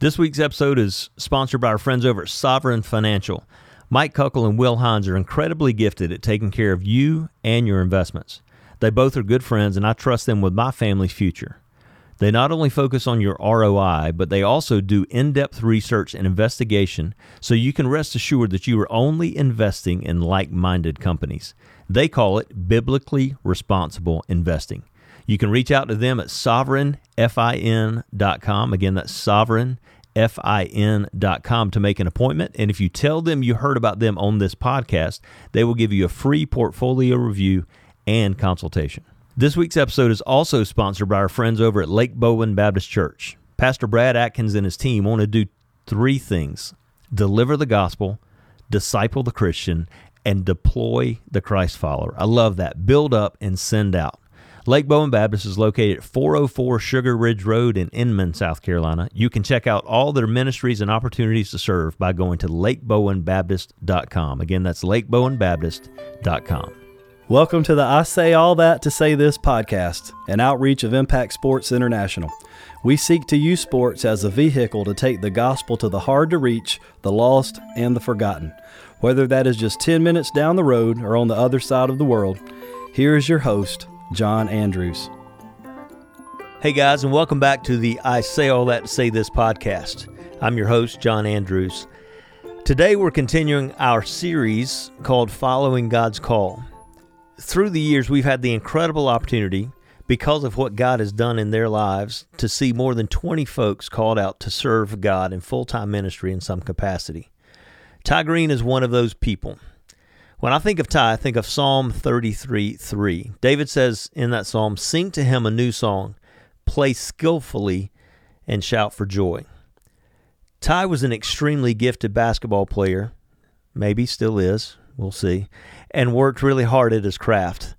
This week's episode is sponsored by our friends over at Sovereign Financial. Mike Kuckel and Will Hines are incredibly gifted at taking care of you and your investments. They both are good friends, and I trust them with my family's future. They not only focus on your ROI, but they also do in depth research and investigation so you can rest assured that you are only investing in like minded companies. They call it biblically responsible investing. You can reach out to them at sovereignfin.com. Again, that's sovereignfin.com to make an appointment. And if you tell them you heard about them on this podcast, they will give you a free portfolio review and consultation. This week's episode is also sponsored by our friends over at Lake Bowen Baptist Church. Pastor Brad Atkins and his team want to do three things deliver the gospel, disciple the Christian, and deploy the Christ follower. I love that. Build up and send out. Lake Bowen Baptist is located at 404 Sugar Ridge Road in Inman, South Carolina. You can check out all their ministries and opportunities to serve by going to lakebowenbaptist.com. Again, that's lakebowenbaptist.com. Welcome to the I Say All That to Say This podcast, an outreach of Impact Sports International. We seek to use sports as a vehicle to take the gospel to the hard to reach, the lost, and the forgotten. Whether that is just 10 minutes down the road or on the other side of the world, here is your host, John Andrews. Hey guys, and welcome back to the I Say All That to Say This podcast. I'm your host, John Andrews. Today we're continuing our series called Following God's Call. Through the years, we've had the incredible opportunity, because of what God has done in their lives, to see more than 20 folks called out to serve God in full time ministry in some capacity. Ty Greene is one of those people. When I think of Ty, I think of Psalm 33 3. David says in that psalm, Sing to him a new song, play skillfully, and shout for joy. Ty was an extremely gifted basketball player, maybe still is, we'll see, and worked really hard at his craft.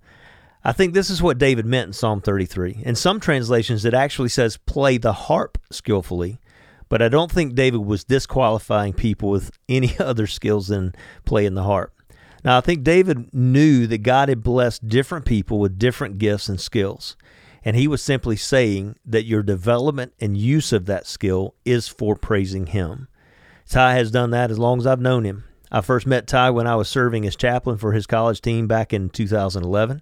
I think this is what David meant in Psalm 33. In some translations, it actually says, Play the harp skillfully, but I don't think David was disqualifying people with any other skills than playing the harp. Now, I think David knew that God had blessed different people with different gifts and skills. And he was simply saying that your development and use of that skill is for praising him. Ty has done that as long as I've known him. I first met Ty when I was serving as chaplain for his college team back in 2011.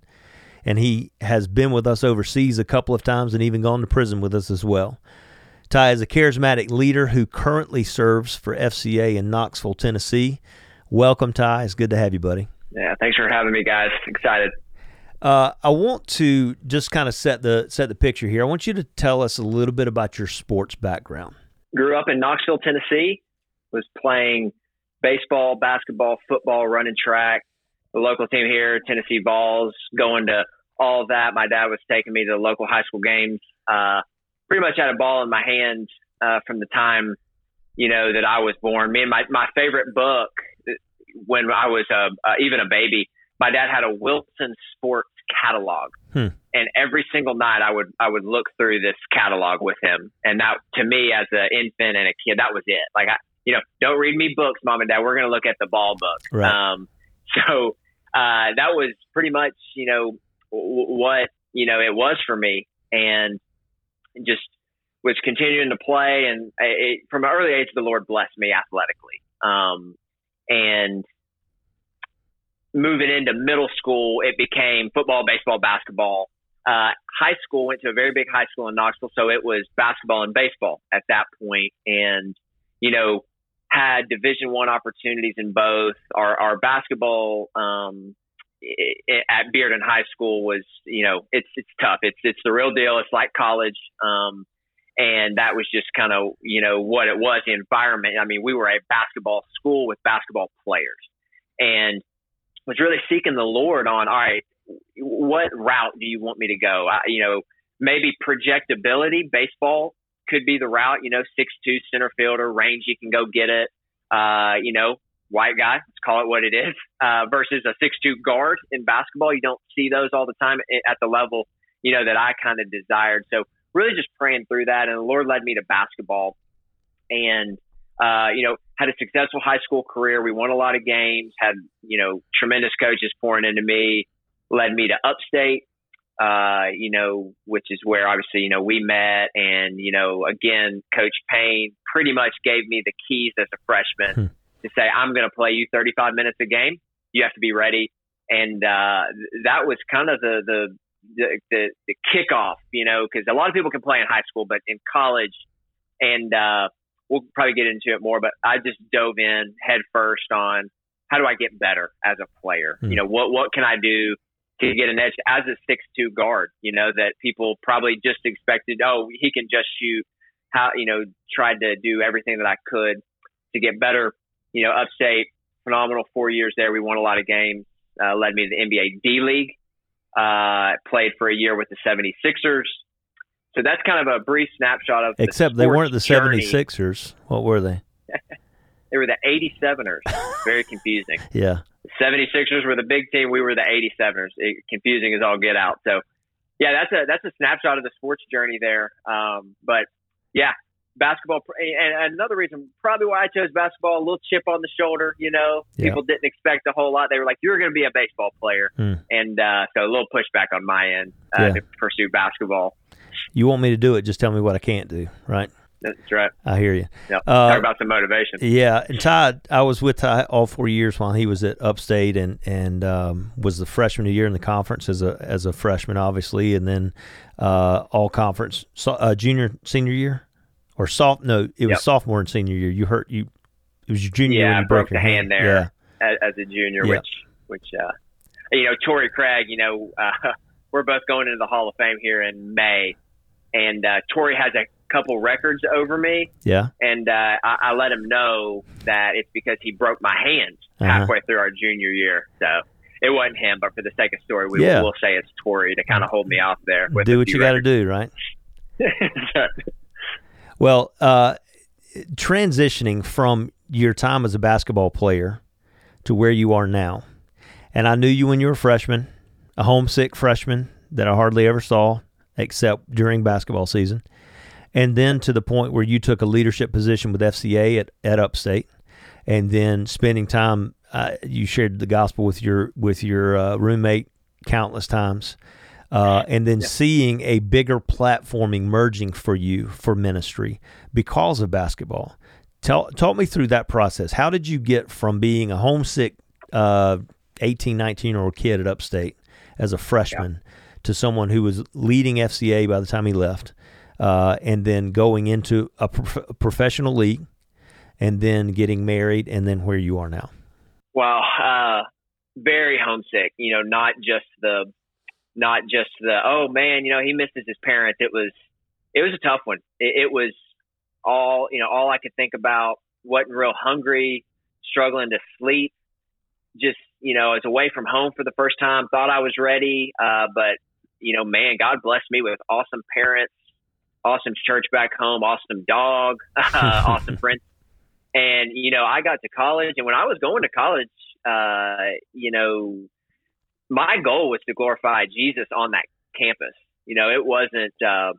And he has been with us overseas a couple of times and even gone to prison with us as well. Ty is a charismatic leader who currently serves for FCA in Knoxville, Tennessee. Welcome, Ty. It's good to have you, buddy. Yeah, thanks for having me, guys. Excited. Uh, I want to just kind of set the set the picture here. I want you to tell us a little bit about your sports background. Grew up in Knoxville, Tennessee. Was playing baseball, basketball, football, running track. The local team here, Tennessee Vols, going to all that. My dad was taking me to the local high school games. Uh, pretty much had a ball in my hand uh, from the time you know that I was born. Me and my my favorite book when I was uh, uh, even a baby, my dad had a Wilson Sports catalog, hmm. and every single night I would I would look through this catalog with him, and that to me as an infant and a kid, that was it. Like I, you know, don't read me books, mom and dad. We're gonna look at the ball book. Right. Um, so uh, that was pretty much you know w- what you know it was for me, and just was continuing to play, and it, from an early age, the Lord blessed me athletically. Um, and moving into middle school, it became football, baseball, basketball. Uh, high school went to a very big high school in Knoxville, so it was basketball and baseball at that point, and you know had Division One opportunities in both. Our, our basketball um, it, it, at Bearden High School was, you know, it's it's tough. It's it's the real deal. It's like college. Um, and that was just kind of you know what it was the environment. I mean we were a basketball school with basketball players. And was really seeking the lord on all right what route do you want me to go? I, you know maybe projectability. Baseball could be the route you know six two center fielder range you can go get it. Uh, you know white guy let's call it what it is uh, versus a six two guard in basketball. You don't see those all the time at the level you know that i kind of desired. So really just praying through that. And the Lord led me to basketball and, uh, you know, had a successful high school career. We won a lot of games, had, you know, tremendous coaches pouring into me, led me to upstate. uh, you know, which is where obviously, you know, we met. And, you know, again, Coach Payne pretty much gave me the keys as a freshman hmm. to say, I'm going to play you 35 minutes a game. You have to be ready. And uh, that was kind of the, the, the, the, the kickoff, you know, because a lot of people can play in high school, but in college, and uh, we'll probably get into it more, but I just dove in head first on how do I get better as a player? Hmm. You know, what, what can I do to get an edge as a six-two guard, you know, that people probably just expected, oh, he can just shoot. How, you know, tried to do everything that I could to get better. You know, upstate, phenomenal four years there. We won a lot of games, uh, led me to the NBA D League. Uh, played for a year with the 76ers. So that's kind of a brief snapshot of Except the they weren't the journey. 76ers. What were they? they were the 87ers. Very confusing. yeah. 76ers were the big team. We were the 87ers. It, confusing as all get out. So, yeah, that's a that's a snapshot of the sports journey there. Um, but yeah, basketball. And another reason, probably why I chose basketball, a little chip on the shoulder. You know, yeah. people didn't expect a whole lot. They were like, "You're going to be a baseball player," mm. and uh, so a little pushback on my end uh, yeah. to pursue basketball. You want me to do it? Just tell me what I can't do, right? That's right. I hear you. Yep. Uh, Talk about some motivation. Yeah, and Ty, I was with Ty all four years while he was at Upstate, and and um, was the freshman of the year in the conference as a as a freshman, obviously, and then uh, all conference so, uh, junior senior year or soft. No, it was sophomore and senior year. You hurt you. It was your junior yeah, year when you broke, broke the hand, hand there yeah. as, as, a junior, yep. which which uh, you know Torrey Craig. You know, uh, we're both going into the Hall of Fame here in May, and uh, Torrey has a couple records over me. Yeah. And uh, I, I let him know that it's because he broke my hand uh-huh. halfway through our junior year. So it wasn't him, but for the sake of story, we yeah. will say it's Torrey to kind of hold me off there. do what you got to do, right? well, uh, transitioning from your time as a basketball player to where you are now, and I knew you when you were a freshman, a homesick freshman that I hardly ever saw except during basketball season. And then to the point where you took a leadership position with FCA at, at Upstate, and then spending time. Uh, you shared the gospel with your with your uh, roommate countless times, uh, and then yeah. seeing a bigger platform emerging for you for ministry because of basketball. Tell talk me through that process. How did you get from being a homesick uh, 18, 19 year old kid at Upstate as a freshman yeah. to someone who was leading FCA by the time he left? uh, and then going into a, prof- a professional league, and then getting married, and then where you are now? Well, uh, very homesick. You know, not just the, not just the. Oh man, you know, he misses his parents. It was, it was a tough one. It, it was all you know. All I could think about. wasn't real hungry, struggling to sleep. Just you know, I was away from home for the first time. Thought I was ready, uh, but you know, man, God blessed me with awesome parents awesome church back home, awesome dog, uh, awesome friends. And, you know, I got to college. And when I was going to college, uh, you know, my goal was to glorify Jesus on that campus. You know, it wasn't uh,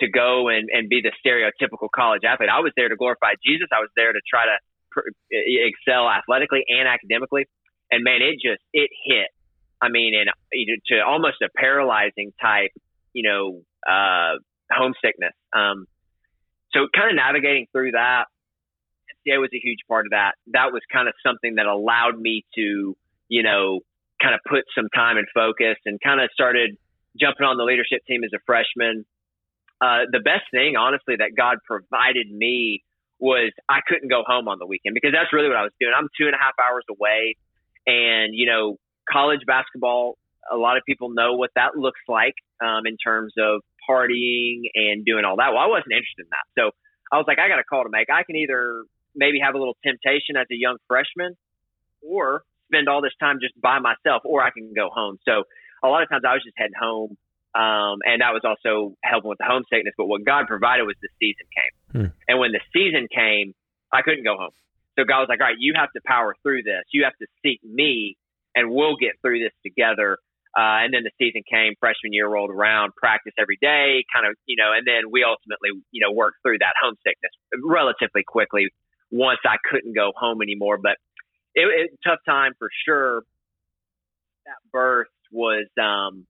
to go and, and be the stereotypical college athlete. I was there to glorify Jesus. I was there to try to pr- excel athletically and academically. And man, it just, it hit. I mean, and to almost a paralyzing type, you know, uh, homesickness. Um, so kind of navigating through that, FCA was a huge part of that. That was kind of something that allowed me to, you know, kind of put some time and focus and kind of started jumping on the leadership team as a freshman. Uh, the best thing, honestly, that God provided me was I couldn't go home on the weekend because that's really what I was doing. I'm two and a half hours away, and you know, college basketball. A lot of people know what that looks like um, in terms of partying and doing all that. Well, I wasn't interested in that. So I was like, I got a call to make. I can either maybe have a little temptation as a young freshman or spend all this time just by myself, or I can go home. So a lot of times I was just heading home. Um, and that was also helping with the homesickness. But what God provided was the season came. Hmm. And when the season came, I couldn't go home. So God was like, all right, you have to power through this. You have to seek me, and we'll get through this together. Uh, and then the season came, freshman year rolled around, practice every day, kind of, you know, and then we ultimately, you know, worked through that homesickness relatively quickly once I couldn't go home anymore. But it, it tough time for sure. That birth was, um,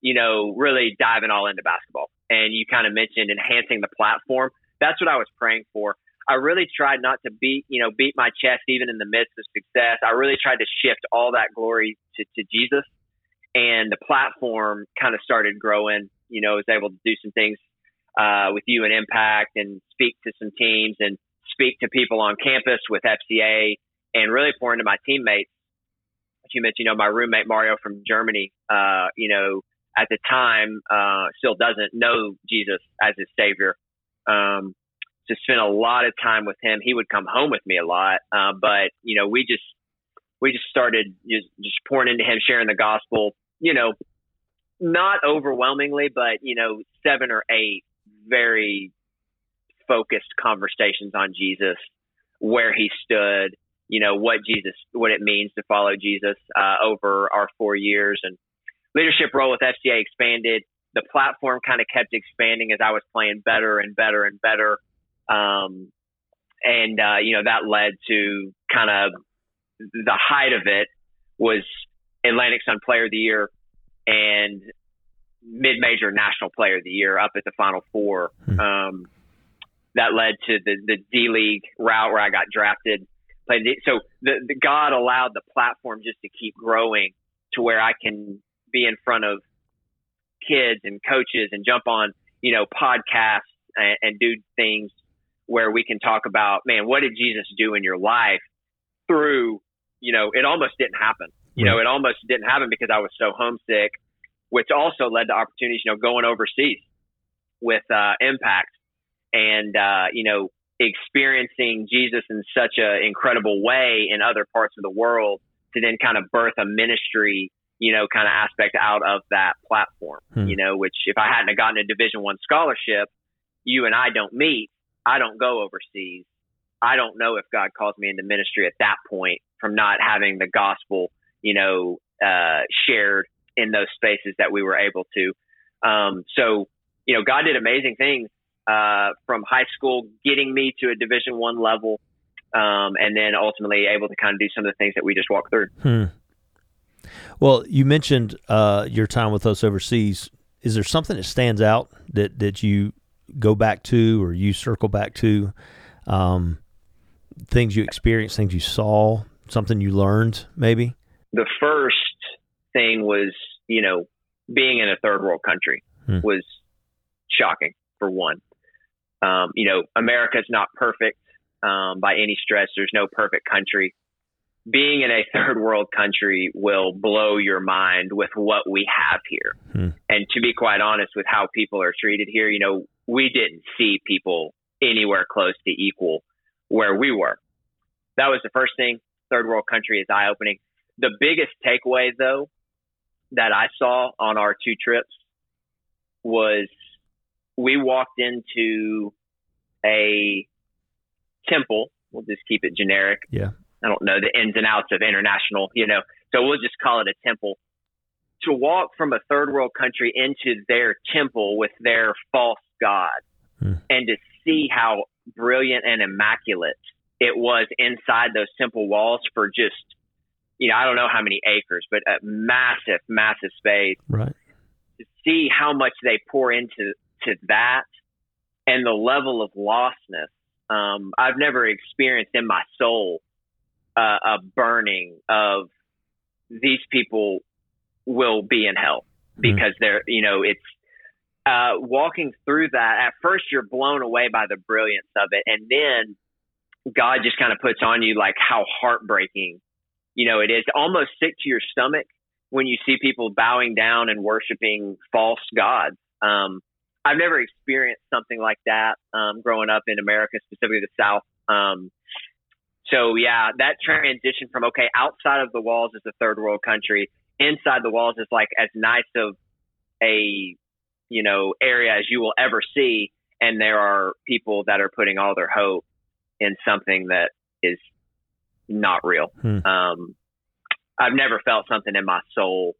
you know, really diving all into basketball. And you kind of mentioned enhancing the platform. That's what I was praying for. I really tried not to beat, you know, beat my chest even in the midst of success. I really tried to shift all that glory to, to Jesus. And the platform kind of started growing. You know, I was able to do some things uh, with you and Impact and speak to some teams and speak to people on campus with FCA and really pour into my teammates. You mentioned, you know, my roommate Mario from Germany, uh, you know, at the time uh, still doesn't know Jesus as his savior. Um, to spend a lot of time with him. He would come home with me a lot, uh, but you know, we just we just started just, just pouring into him, sharing the gospel. You know, not overwhelmingly, but you know, seven or eight very focused conversations on Jesus, where he stood, you know, what Jesus, what it means to follow Jesus uh, over our four years, and leadership role with FCA expanded. The platform kind of kept expanding as I was playing better and better and better. Um, and, uh, you know, that led to kind of the height of it was Atlantic Sun Player of the Year and mid-major national player of the year up at the final four. Hmm. Um, that led to the, the D League route where I got drafted. Played the, so the, the God allowed the platform just to keep growing to where I can be in front of kids and coaches and jump on, you know, podcasts and, and do things where we can talk about, man, what did Jesus do in your life through, you know, it almost didn't happen. You know, it almost didn't happen because I was so homesick, which also led to opportunities, you know, going overseas with uh, Impact and, uh, you know, experiencing Jesus in such an incredible way in other parts of the world to then kind of birth a ministry you know, kind of aspect out of that platform, hmm. you know, which if I hadn't have gotten a division one scholarship, you and I don't meet. I don't go overseas. I don't know if God calls me into ministry at that point from not having the gospel, you know, uh, shared in those spaces that we were able to. Um, so, you know, God did amazing things uh, from high school, getting me to a Division One level, um, and then ultimately able to kind of do some of the things that we just walked through. Hmm. Well, you mentioned uh, your time with us overseas. Is there something that stands out that that you go back to or you circle back to? Um, things you experienced, things you saw, something you learned, maybe. The first thing was, you know, being in a third world country hmm. was shocking. For one, um, you know, America's not perfect um, by any stretch. There's no perfect country being in a third world country will blow your mind with what we have here. Hmm. And to be quite honest with how people are treated here, you know, we didn't see people anywhere close to equal where we were. That was the first thing. Third world country is eye opening. The biggest takeaway, though, that I saw on our two trips was we walked into a temple. We'll just keep it generic. Yeah I don't know the ins and outs of international, you know, so we'll just call it a temple. To walk from a third world country into their temple with their false god hmm. and to see how brilliant and immaculate it was inside those temple walls for just, you know, I don't know how many acres, but a massive, massive space. Right. To see how much they pour into to that and the level of lostness um, I've never experienced in my soul uh, a burning of these people will be in hell hmm. because mm-hmm. they're you know it's uh, walking through that at first you're blown away by the brilliance of it and then god just kind of puts on you like how heartbreaking you know it is almost sick to your stomach when you see people bowing down and worshiping false gods um, i've never experienced something like that um, growing up in america specifically the south um, so yeah, that transition from okay, outside of the walls is a third world country, inside the walls is like as nice of a you know area as you will ever see, and there are people that are putting all their hope in something that is not real. Hmm. Um, I've never felt something in my soul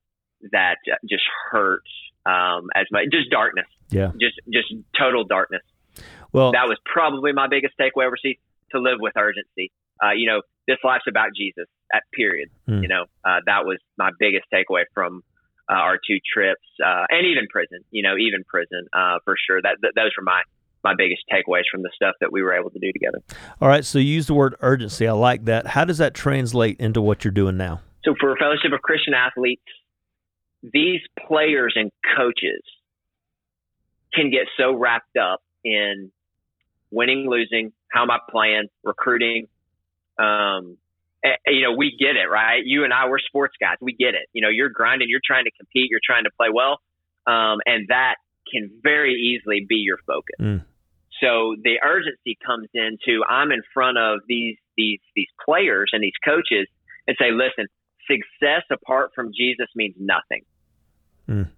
that just hurts um, as much. Just darkness. Yeah. Just just total darkness. Well, that was probably my biggest takeaway overseas to live with urgency uh, you know, this life's about Jesus. At period. Mm. You know, uh, that was my biggest takeaway from uh, our two trips, uh, and even prison. You know, even prison uh, for sure. That, that those were my my biggest takeaways from the stuff that we were able to do together. All right, so you use the word urgency. I like that. How does that translate into what you're doing now? So for Fellowship of Christian Athletes, these players and coaches can get so wrapped up in winning, losing, how am I playing, recruiting. Um, you know, we get it, right? You and I, we're sports guys. We get it. You know, you're grinding, you're trying to compete, you're trying to play well. Um, and that can very easily be your focus. Mm. So the urgency comes into I'm in front of these these these players and these coaches and say, listen, success apart from Jesus means nothing. Mm.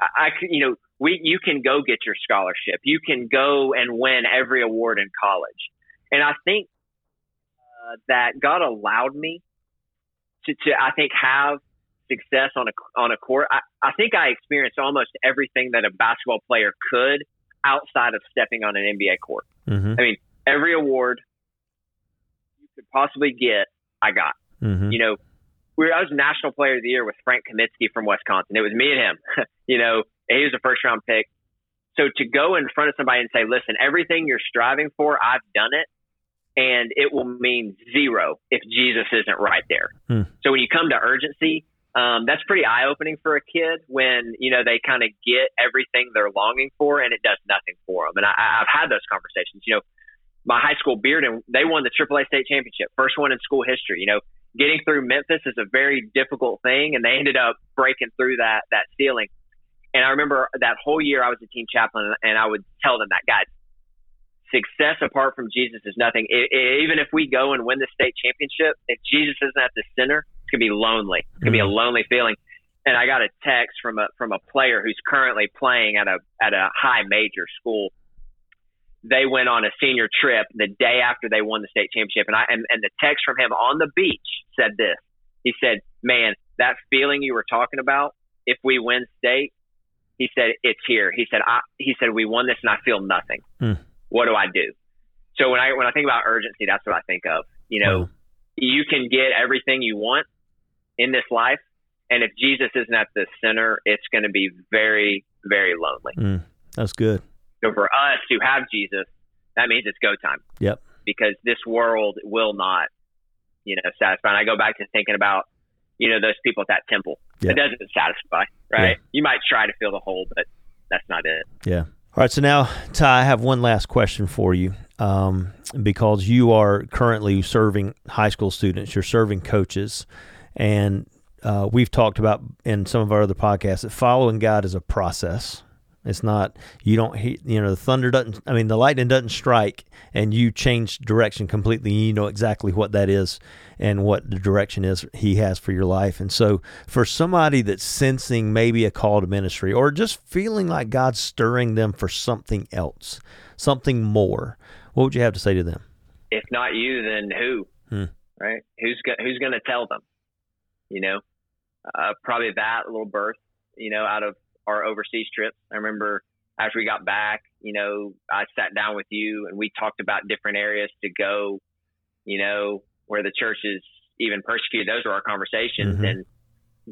I, I you know we you can go get your scholarship, you can go and win every award in college, and I think uh, that God allowed me to, to I think have success on a on a court. I, I think I experienced almost everything that a basketball player could outside of stepping on an NBA court. Mm-hmm. I mean, every award you could possibly get, I got. Mm-hmm. You know, we were, I was National Player of the Year with Frank Kaminsky from Wisconsin. It was me and him. you know, he was a first round pick. So to go in front of somebody and say, "Listen, everything you're striving for, I've done it." And it will mean zero if Jesus isn't right there. Hmm. So when you come to urgency, um, that's pretty eye opening for a kid when you know they kind of get everything they're longing for and it does nothing for them. And I, I've had those conversations. You know, my high school Bearden, they won the AAA state championship, first one in school history. You know, getting through Memphis is a very difficult thing, and they ended up breaking through that that ceiling. And I remember that whole year I was a team chaplain, and I would tell them that, guys, success apart from Jesus is nothing. It, it, even if we go and win the state championship, if Jesus isn't at the center, it's gonna be lonely. It's gonna mm-hmm. be a mm-hmm. lonely feeling. And I got a text from a from a player who's currently playing at a at a high major school. They went on a senior trip the day after they won the state championship, and I and, and the text from him on the beach said this. He said, "Man, that feeling you were talking about, if we win state, he said it's here. He said, I, he said we won this and I feel nothing. Mm. What do I do? So when I when I think about urgency, that's what I think of. You know, wow. you can get everything you want, in this life. And if Jesus isn't at the center, it's going to be very, very lonely. Mm, that's good. So for us who have Jesus, that means it's go time. Yep. Because this world will not, you know, satisfy. And I go back to thinking about, you know, those people at that temple. Yep. It doesn't satisfy, right? Yeah. You might try to fill the hole, but that's not it. Yeah. All right. So now, Ty, I have one last question for you. Um, because you are currently serving high school students, you're serving coaches. And uh, we've talked about in some of our other podcasts that following God is a process. It's not you don't you know the thunder doesn't I mean the lightning doesn't strike and you change direction completely. You know exactly what that is and what the direction is He has for your life. And so for somebody that's sensing maybe a call to ministry or just feeling like God's stirring them for something else, something more, what would you have to say to them? If not you, then who? Hmm. Right? Who's go- who's going to tell them? you know, uh, probably that little birth, you know, out of our overseas trips. I remember after we got back, you know, I sat down with you and we talked about different areas to go, you know, where the church is even persecuted. Those were our conversations. Mm-hmm. And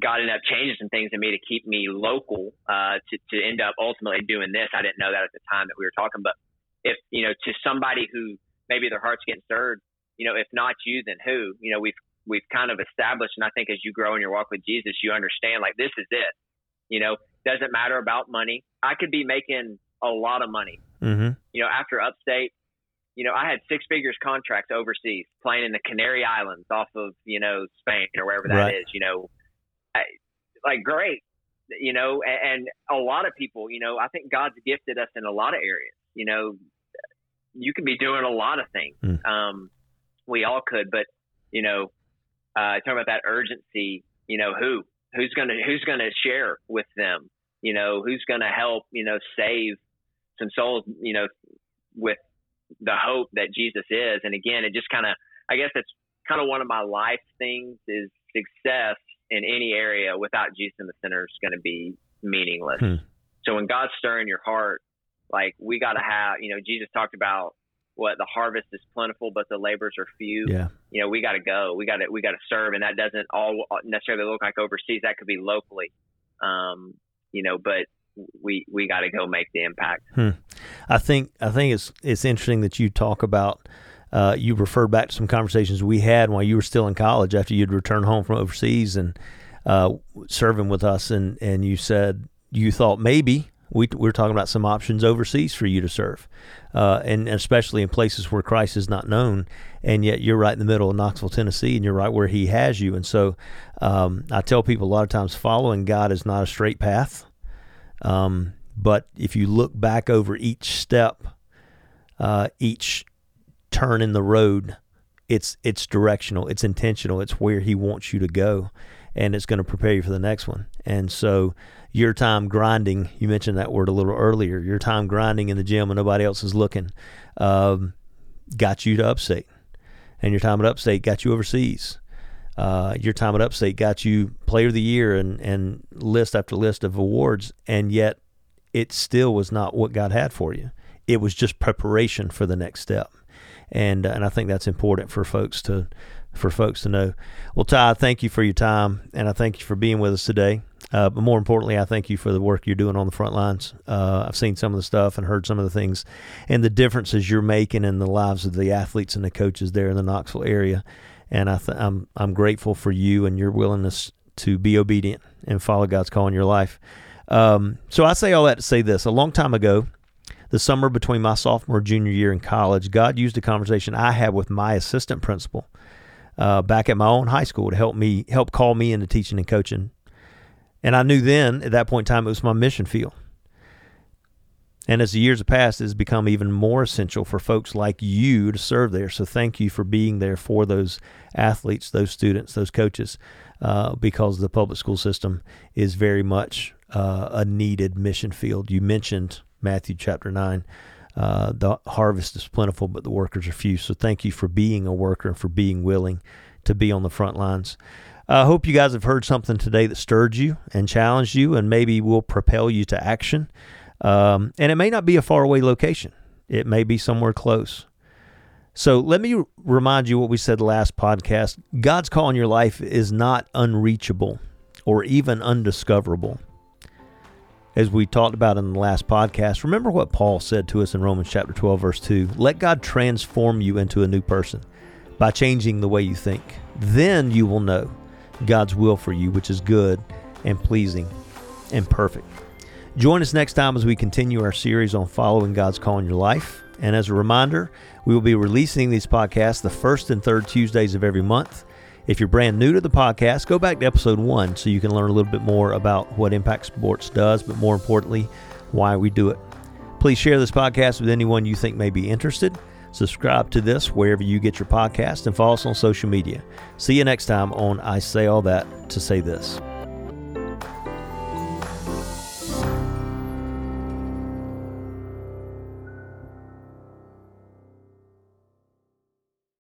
God ended up changing some things in me to keep me local, uh, to, to end up ultimately doing this. I didn't know that at the time that we were talking, but if, you know, to somebody who maybe their heart's getting stirred, you know, if not you, then who? You know, we've we've kind of established, and I think as you grow in your walk with Jesus, you understand like this is it. You know, doesn't matter about money. I could be making a lot of money. Mm-hmm. You know, after upstate, you know, I had six figures contracts overseas, playing in the Canary Islands off of you know Spain or wherever that right. is. You know, I, like great. You know, and, and a lot of people, you know, I think God's gifted us in a lot of areas. You know, you could be doing a lot of things. Mm. Um, we all could, but you know, uh, talking about that urgency, you know, who who's gonna who's gonna share with them, you know, who's gonna help, you know, save some souls, you know, with the hope that Jesus is. And again, it just kind of, I guess that's kind of one of my life things is success in any area without Jesus in the center is going to be meaningless. Hmm. So when God's stirring your heart, like we got to have, you know, Jesus talked about what the harvest is plentiful, but the labors are few. Yeah. You know, we got to go. We got to we got to serve, and that doesn't all necessarily look like overseas. That could be locally. Um, you know, but we we got to go make the impact. Hmm. I think I think it's it's interesting that you talk about. Uh, you refer back to some conversations we had while you were still in college after you'd returned home from overseas and uh, serving with us, and and you said you thought maybe we, we're talking about some options overseas for you to serve, uh, and, especially in places where Christ is not known. And yet you're right in the middle of Knoxville, Tennessee, and you're right where He has you. And so um, I tell people a lot of times following God is not a straight path. Um, but if you look back over each step, uh, each turn in the road, it's it's directional, it's intentional, it's where He wants you to go, and it's going to prepare you for the next one. And so your time grinding, you mentioned that word a little earlier, your time grinding in the gym when nobody else is looking, um, got you to upstate. And your time at upstate got you overseas. Uh, your time at upstate got you player of the year and, and list after list of awards. And yet it still was not what God had for you. It was just preparation for the next step. And, and I think that's important for folks to for folks to know. Well, Ty, I thank you for your time, and I thank you for being with us today. Uh, but more importantly, I thank you for the work you're doing on the front lines. Uh, I've seen some of the stuff and heard some of the things and the differences you're making in the lives of the athletes and the coaches there in the Knoxville area. And I th- I'm I'm grateful for you and your willingness to be obedient and follow God's call in your life. Um, so I say all that to say this: a long time ago, the summer between my sophomore junior year in college, God used a conversation I had with my assistant principal uh, back at my own high school to help me help call me into teaching and coaching and I knew then, at that point in time, it was my mission field. And as the years have passed, it has become even more essential for folks like you to serve there. So thank you for being there for those athletes, those students, those coaches, uh, because the public school system is very much uh, a needed mission field. You mentioned Matthew chapter 9. Uh, the harvest is plentiful, but the workers are few. So thank you for being a worker and for being willing to be on the front lines. I hope you guys have heard something today that stirred you and challenged you and maybe will propel you to action. Um, and it may not be a faraway location, it may be somewhere close. So let me remind you what we said last podcast God's call in your life is not unreachable or even undiscoverable. As we talked about in the last podcast, remember what Paul said to us in Romans chapter 12, verse 2 let God transform you into a new person by changing the way you think. Then you will know God's will for you, which is good and pleasing and perfect. Join us next time as we continue our series on following God's call in your life. And as a reminder, we will be releasing these podcasts the first and third Tuesdays of every month. If you're brand new to the podcast, go back to episode one so you can learn a little bit more about what Impact Sports does, but more importantly, why we do it. Please share this podcast with anyone you think may be interested. Subscribe to this wherever you get your podcast and follow us on social media. See you next time on I Say All That to Say This.